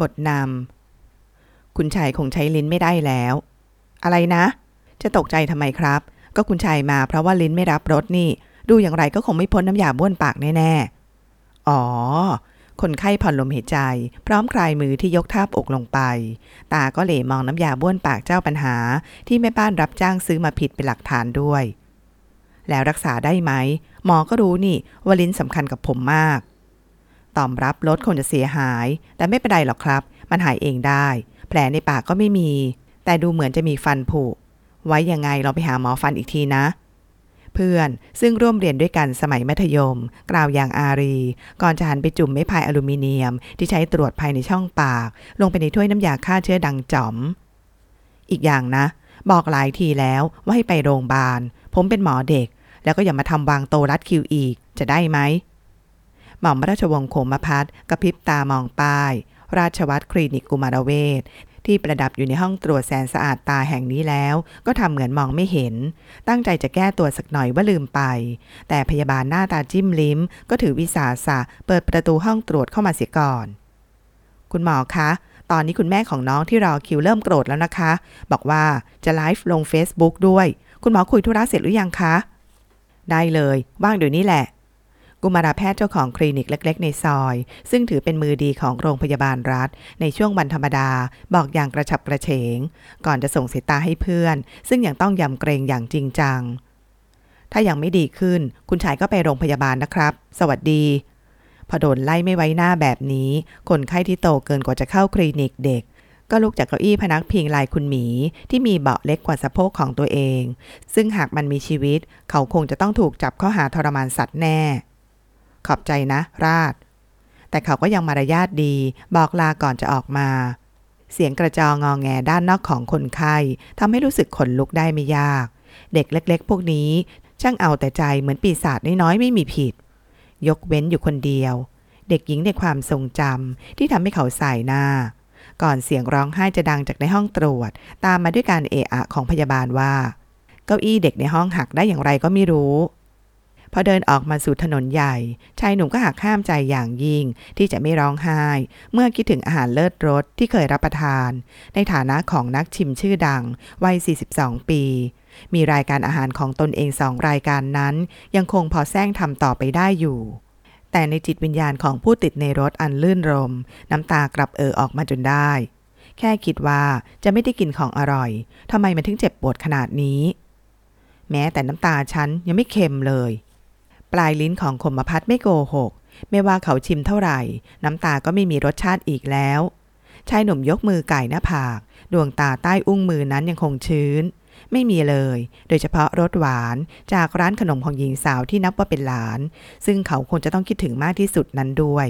บทนำคุณชายคงใช้ลิ้นไม่ได้แล้ว อะไรนะ จะตกใจทำไมครับ ก็คุณชายมาเพราะว่าลิ้นไม่รับรสนี่ ดูอย่างไรก็คงไม่พ้นน้ำยาบ้วนปากแน่ๆ อ๋อ คนไข้ผ่อนลมหายใจ พร้อมคลายมือที่ยกทาบอกลงไป ตาก็เหลมองน้ำยาบ้วนปากเจ้าปัญหา ที่แม่บ้านรับจ้างซื้อมาผิดเป็นหลักฐานด้วย แล้วรักษาได้ไหม หมอก็รู้นี่ว่าลิ้นสำคัญกับผมมาก ตอบรับรถคงจะเสียหาย แต่ไม่เป็นไรหรอกครับ มันหายเองได้ แผลในปากก็ไม่มี แต่ดูเหมือนจะมีฟันผุ ไว้ยังไงเราไปหาหมอฟันอีกทีนะ เพื่อนซึ่งร่วมเรียนด้วยกันสมัยมัธยม กล่าวอย่างอารี ก่อนจะหันไปจุ่มไม้พายอลูมิเนียม ที่ใช้ตรวจภายในช่องปาก ลงไปในถ้วยน้ำยาฆ่าเชื้อดังจ๋อม อีกอย่างนะ บอกหลายทีแล้วว่าให้ไปโรงพยาบาล ผมเป็นหมอเด็ก แล้วก็อย่ามาทำวางโตรัดคิวอีก จะได้ไหม หม่อมราชวงศ์โคมพัฒน์กระพริบตามองป้าย ราชวัตรคลินิกกุมารเวชที่ประดับอยู่ในห้องตรวจแสนสะอาดตาแห่งนี้แล้ว ก็ทำเหมือนมองไม่เห็น ตั้งใจจะแก้ตัวสักหน่อยว่าลืมไป แต่พยาบาลหน้าตาจิ้มลิ้ม ก็ถือวิสาสะเปิดประตูห้องตรวจเข้ามาเสียก่อน คุณหมอคะ ตอนนี้คุณแม่ของน้องที่รอคิวเริ่มโกรธแล้วนะคะ บอกว่าจะไลฟ์ลง Facebook ด้วย คุณหมอคุยธุระเสร็จหรือยังคะ ได้เลย ว่างเดี๋ยวนี้แหละ กุมารแพทย์เจ้าของคลินิกเล็ก ๆ ในซอย ซึ่งถือเป็นมือดีของโรงพยาบาลรัฐ ในช่วงวันธรรมดา บอกอย่างกระฉับกระเฉง ก่อนจะส่งสายตาให้เพื่อน ซึ่งยังต้องยำเกรงอย่างจริงจัง ถ้ายังไม่ดีขึ้น คุณชายก็ไปโรงพยาบาลนะครับ สวัสดี พอโดนไล่ไม่ไว้หน้าแบบนี้ คนไข้ที่โตเกินกว่าจะเข้าคลินิกเด็กก็ลุกจากเก้าอี้พนักพิงลายคุณหมี ที่มีเบาะเล็กกว่าสะโพกของตัวเอง ซึ่งหากมันมีชีวิต เขาคงจะต้องถูกจับข้อหาทรมานสัตว์แน่ ขอบใจนะราดแต่เขาก็ยังมารยาทดี บอกลาก่อนจะออกมา เสียงกระจองงอแงด้านนอกของคนไข้ทำให้รู้สึกขนลุกได้ไม่ยาก เด็กเล็ก ๆ พวกนี้ช่างเอาแต่ใจเหมือนปีศาจน้อยๆไม่มีผิด ยกเว้นอยู่คนเดียว เด็กหญิงในความทรงจำที่ทำให้เขาสายหน้า ก่อนเสียงร้องไห้จะดังจากในห้องตรวจ ตามมาด้วยการเอะอะของพยาบาลว่า เก้าอี้เด็กในห้องหักได้อย่างไรก็ไม่รู้ พอเดินออกมาสู่ถนนใหญ่ ชายหนุ่มก็หักห้ามใจอย่างยิ่ง ที่จะไม่ร้องไห้ เมื่อคิดถึงอาหารเลิศรสที่เคยรับประทาน ในฐานะของนักชิมชื่อดัง วัย 42 ปี มีรายการอาหารของตนเองสองรายการนั้น ยังคงพอแซงทำต่อไปได้อยู่แต่ในจิตวิญญาณของผู้ติดในรถอันลื่นรม น้ำตากลับเอ่อออกมาจนได้ แค่คิดว่าจะไม่ได้กินของอร่อยทำไมมันถึงเจ็บปวดขนาดนี้ แม้แต่น้ำตาฉันยังไม่เค็มเลย ลายลิ้นของคมพัฒไม่โกหก ไม่ว่าเขาชิมเท่าไหร่ น้ำตาก็ไม่มีรสชาติอีกแล้ว ชายหนุ่มยกมือไก่หน้าผาก ดวงตาใต้อุ้งมือนั้นยังคงชื้น ไม่มีเลย โดยเฉพาะรสหวานจากร้านขนมของหญิงสาวที่นับว่าเป็นหลาน ซึ่งเขาคงจะต้องคิดถึงมากที่สุดนั้นด้วย